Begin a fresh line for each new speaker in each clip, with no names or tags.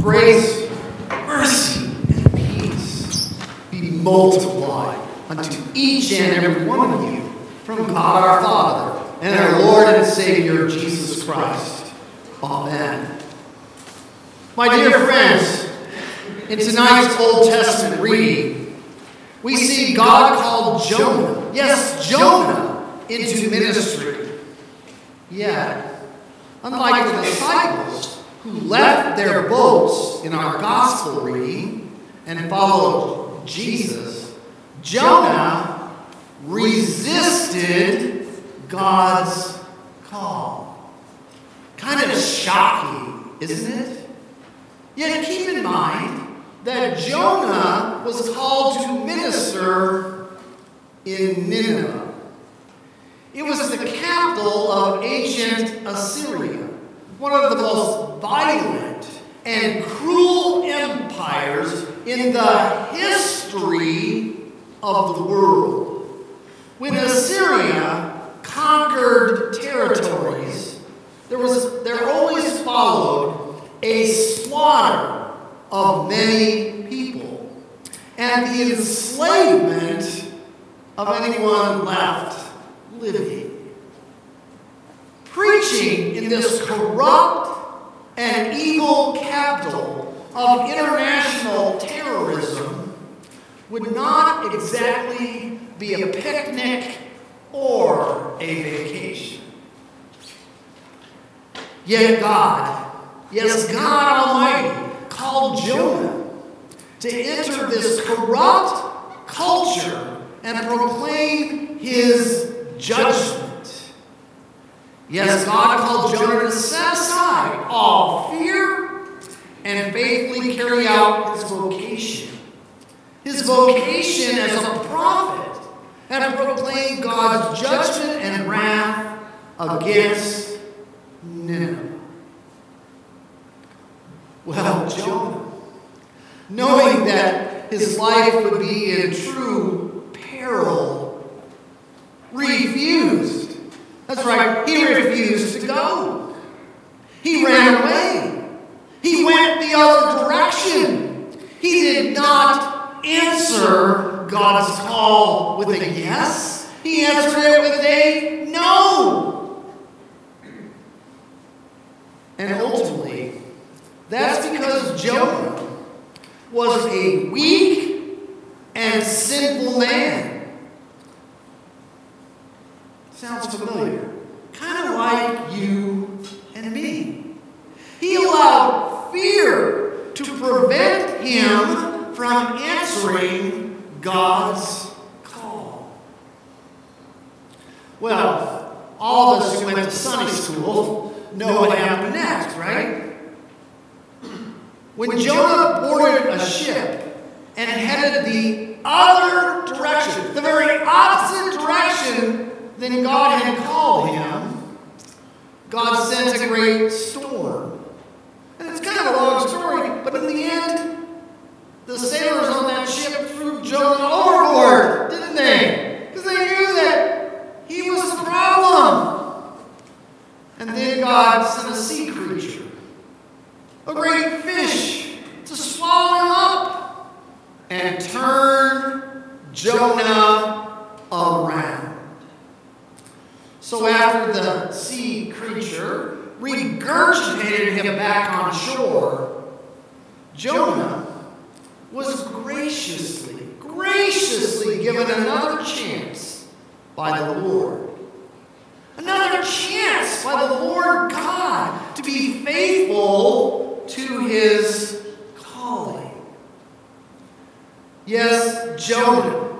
grace, mercy, and peace be multiplied unto each and every one of you from God our Father and our Lord and Savior Jesus Christ. Amen. My dear friends, in tonight's Old Testament reading, we see God called Jonah, yes, Jonah, into ministry. Yet, unlike the disciples who left their boats in our gospel reading and followed Jesus, Jonah resisted God's call. Kind of shocking, isn't it? Yet keep in mind that Jonah was called to minister in Nineveh. It was the capital of ancient Assyria, one of the most violent and cruel empires in the history of the world. When Assyria conquered territories, there, was, there always followed a slaughter of many people and the enslavement of anyone left living. Preaching in this corrupt and evil capital of international terrorism would not exactly be a picnic or a vacation. Yet God, yes, God Almighty, called Jonah to enter this corrupt culture and proclaim his judgment. Yes, God called Jonah to set aside all fear and faithfully carry out his vocation. His vocation as a prophet and proclaim God's judgment and wrath against Nineveh. Well, Jonah, knowing that his life would be in true peril, refused. That's right, he refused to go. He ran away. He went the other direction. He did not answer God's call with a yes. He answered it with a no. And ultimately, that's because Jonah was a weak and sinful man. Sounds familiar. Kind of like you and me. He allowed fear to prevent him from answering God's call. Well, all of us who went to Sunday school know what happened next, right? When Jonah boarded a ship and headed the other direction, the very opposite direction than God had called him, God sent a great storm. And it's kind of a long story, but in the end, the sailors on that ship threw Jonah overboard, didn't they? Because they knew that he was the problem. And then God sent a sea creature, a great fish, to swallow him up and turn Jonah around. So after the sea creature regurgitated him back on shore, Jonah was graciously, graciously given another chance by the Lord. Another chance by the Lord God to be faithful to his calling. Yes, Jonah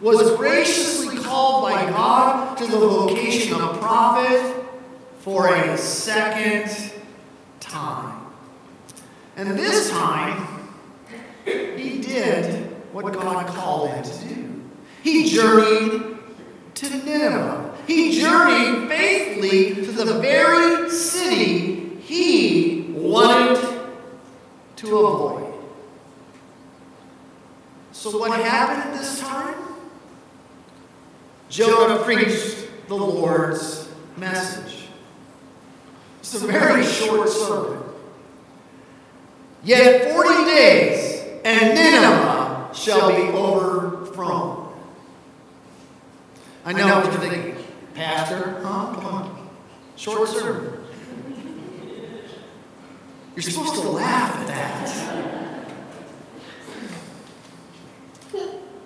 was graciously called by God to the vocation of prophet for a second time. And this time, he did what God called him to do. He journeyed to Nineveh. He journeyed faithfully to the very city he wanted to avoid. So, what happened at this time? Jonah preached the Lord's message. It's a very short sermon. Yet 40 days, and Nineveh shall be overthrown. I know what you're thinking. Pastor, huh? Come on. Short sermon. You're supposed to laugh at that.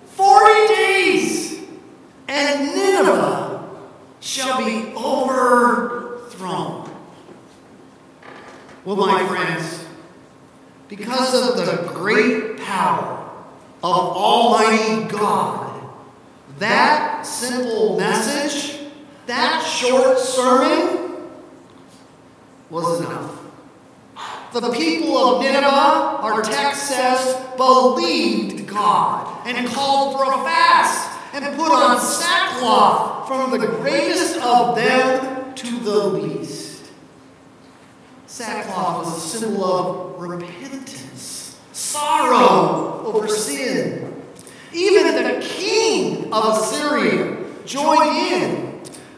40 days, and Nineveh shall be overthrown. Well, my friends, because of the great power of Almighty God, that simple message, that short sermon, was enough. The people of Nineveh, our text says, believed God and called for a fast and put on sackcloth from the greatest of them to the least. Sackcloth was a symbol of repentance, sorrow over sin. Even the king of Assyria joined in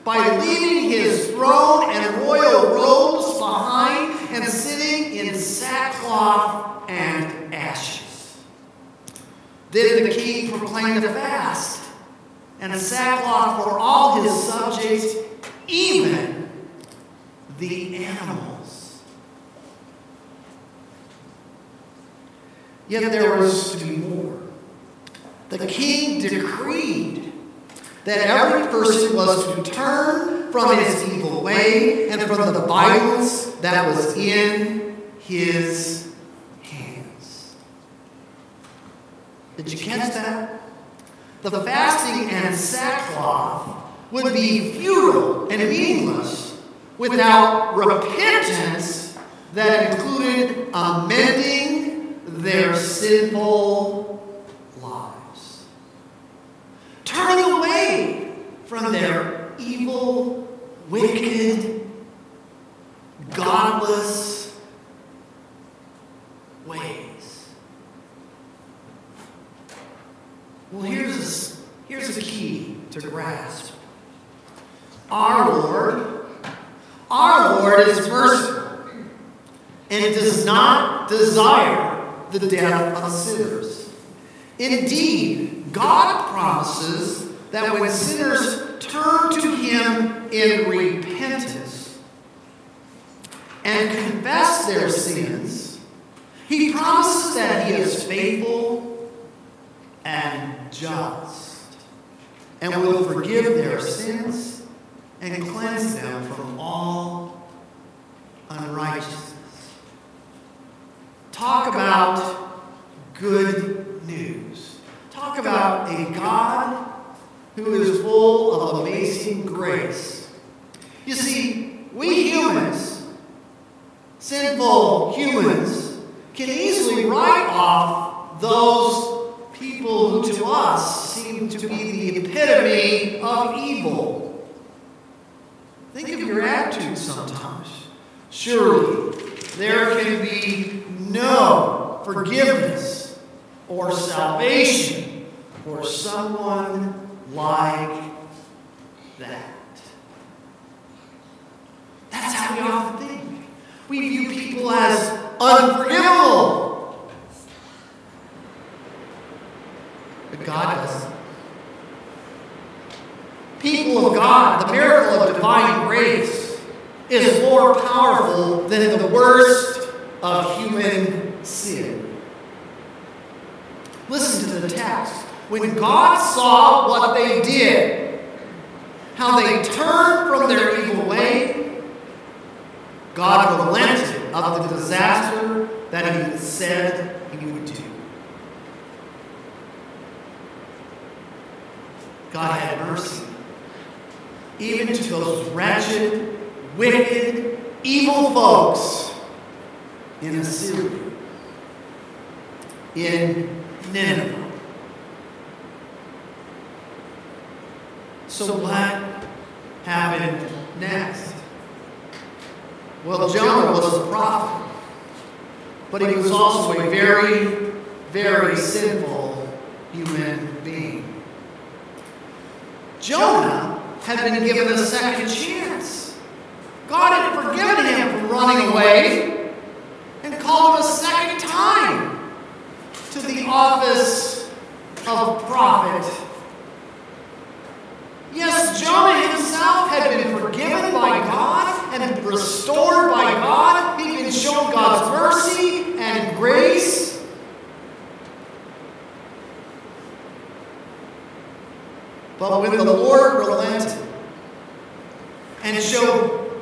by leaving his throne and royal robes behind and sitting in sackcloth and ashes. Then the king proclaimed a fast and a sackcloth for all his subjects, even the animals. Yet there was to be more. The king decreed that every person was to turn from his evil way and from the violence that was in his hands. Did you catch that? The fasting and sackcloth would be futile and meaningless without repentance that included amending their sinful lives. Turning away from their evil, wicked, godless ways. Well, here's a, here's a key to grasp. Our Lord, our Lord is merciful and does not desire the death of sinners. Indeed, God promises that when sinners turn to Him in repentance and confess their sins, He promises that He is faithful and just and will forgive their sins and cleanse them from all unrighteousness. Talk about good news. Talk about a God who is full of amazing grace. You see, we humans, sinful humans, can easily write off those people who to us seem to be the epitome of evil. Think of your attitude sometimes. Surely there can be no forgiveness or salvation for someone like that. That's how we often think. We view people as unforgivable. But God doesn't. People of God, the miracle of divine grace is more powerful than the worst of human sin. Listen to the text. When God saw what they did, how they turned from their evil way, God relented of the disaster that He had said He would do. God had mercy, even to those wretched, wicked, evil folks in Assyria, in Nineveh. So, what happened next? Well, Jonah was a prophet, but he was also a very, very sinful human being. Jonah had been given a second chance. God had forgiven him for running away and called him a second time to the office of prophet. Yes, Jonah himself had been forgiven by God and restored by God. He'd been shown God's mercy and grace. But when the Lord relented and showed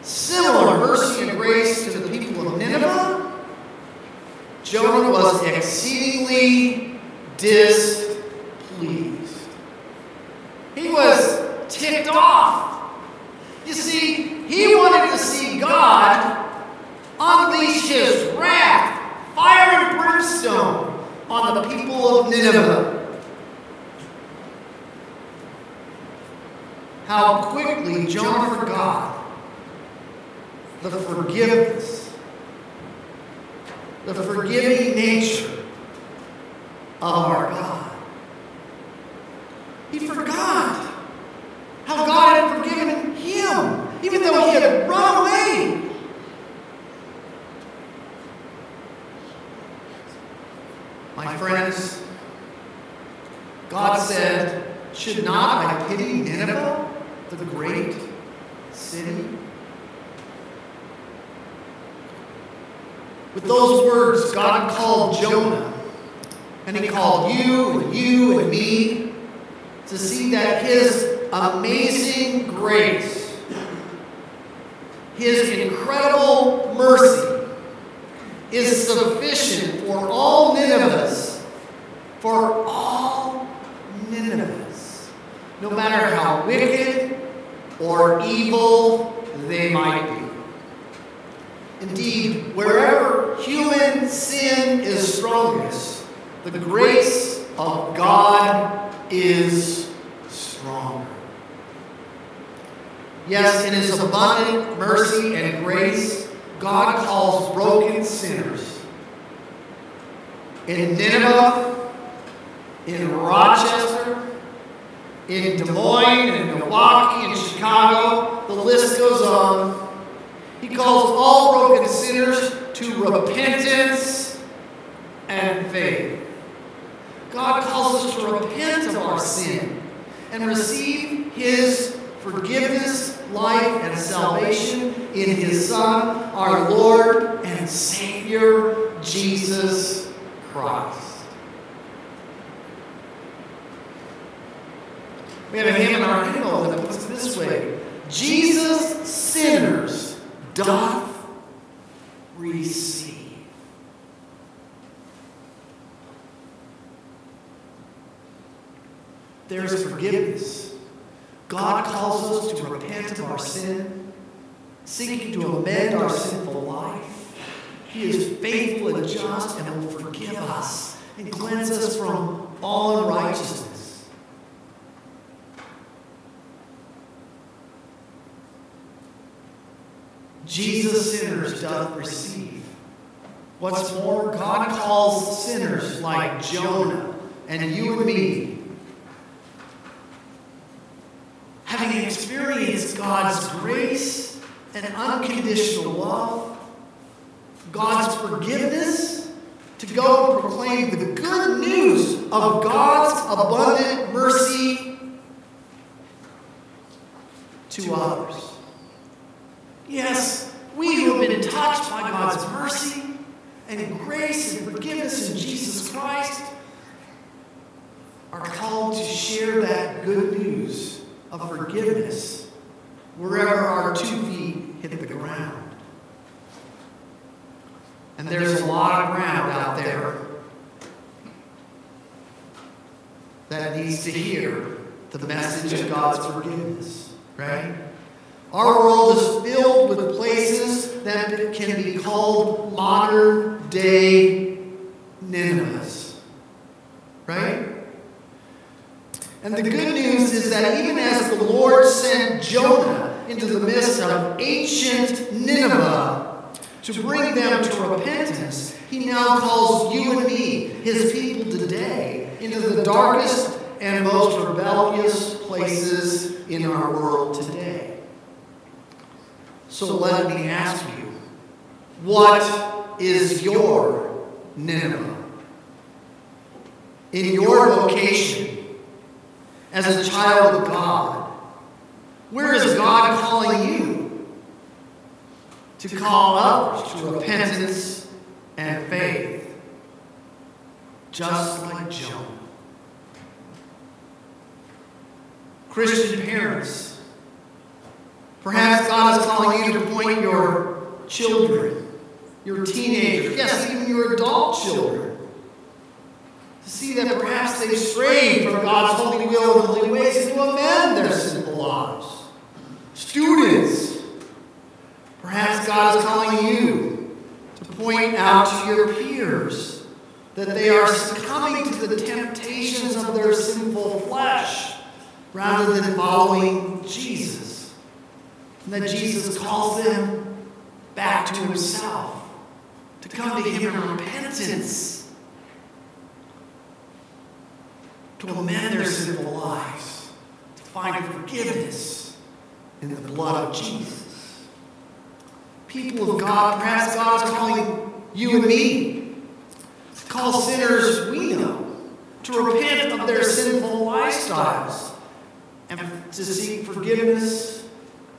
similar mercy and grace to the people of Nineveh, Jonah was exceedingly displeased. He was ticked off. You see, he wanted to see God unleash his wrath, fire and brimstone on the people of Nineveh. How quickly Jonah forgot the forgiveness, the forgiving nature of our God. He forgot how God had forgiven him, even though he had run away. My friends, God said, Should not I pity Nineveh, the great city? With those words, God called Jonah, and he called you and you and me to see that his amazing grace, his incredible mercy, is sufficient for all Ninevehs, for no matter how wicked or evil they might be. Indeed, wherever human sin is strongest, the grace of God is stronger. Yes, in his abundant mercy and grace, God calls broken sinners. In Nineveh, in Rochester, in Des Moines, in Milwaukee, in Chicago, the list goes on. He calls all broken sinners to repentance and faith. God calls us to repent of our sin and receive His forgiveness, life, and salvation in His Son, our Lord and Savior, Jesus Christ. We have a hymn in our hymnal that puts it this way Jesus sinners doth receive. There's forgiveness. God calls us to repent of our sin, seeking to amend our sinful life. He is faithful and just and will forgive us and cleanse us from all unrighteousness. Jesus sinners doth receive. What's more, God calls sinners like Jonah and you and me, having experienced God's grace and unconditional love, God's forgiveness, to go proclaim the good news of God's abundant mercy to others. Yes, we who have been touched by God's mercy and grace and forgiveness in Jesus Christ are called to share that good news of forgiveness wherever our two feet hit the ground. And there's a lot of ground out there that needs to hear the message of God's forgiveness, right? Our world is filled with places that can be called modern day Ninevehs. Right? And the good news is that even as the Lord sent Jonah into the midst of ancient Nineveh to bring them to repentance, he now calls you and me, his people today, into the darkest and most rebellious places in our world today. So let me ask you, what is your Nineveh? In your vocation as a child of God, where is God calling you? To call others to repentance and faith, just like Jonah. Christian parents, perhaps God is calling you to point your children, your teenagers, yes, even your adult children, to see that perhaps they've strayed from God's holy will and holy ways and to amend their sinful lives. Students, perhaps God is calling you to point out to your peers that they are succumbing to the temptations of their sinful flesh rather than following Jesus. And that Jesus calls them back to himself, to come to him in repentance, to amend their sinful lives, to find forgiveness in the blood of Jesus. People of God, perhaps God is calling you and me to call sinners we know to repent of their sinful lifestyles and to seek forgiveness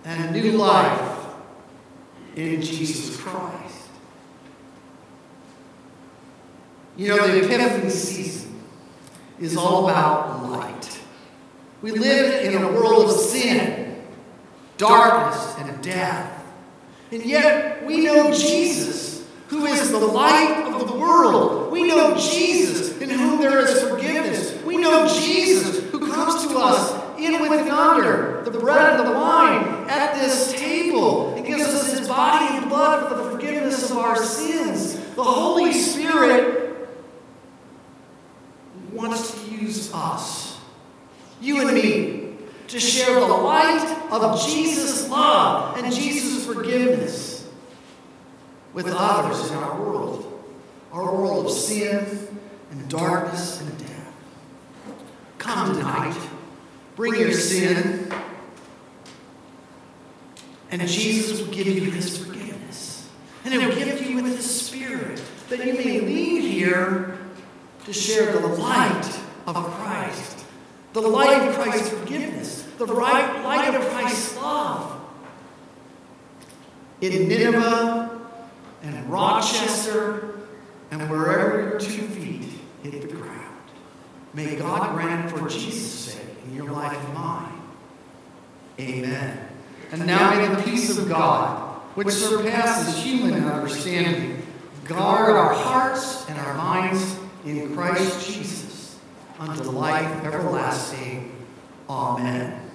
and new life in Jesus Christ. You know, the Epiphany season is all about light. We live in a world of sin, darkness, and death. And yet, we know Jesus, who is the light of the world. We know Jesus, in whom there is forgiveness. We know Jesus, who comes to us in with and under, the bread and the wine at this table. He gives us his body and blood for the forgiveness of our sins. The Holy Spirit wants to use us, you and me, to share the light of Jesus' love and Jesus' forgiveness with others in our world, our world of sin and darkness and death. Come tonight. Bring your sin. And Jesus will give you his forgiveness. And he will give you with his spirit that you may leave here to share the light of Christ. The light of Christ's forgiveness. The right light of Christ's love. In Nineveh and Rochester and wherever your two feet hit the ground. May God grant for Jesus' sake in your life and mine. Amen. And now may the peace of God, which surpasses human understanding, guard our hearts and our minds in Christ Jesus unto life everlasting. Amen.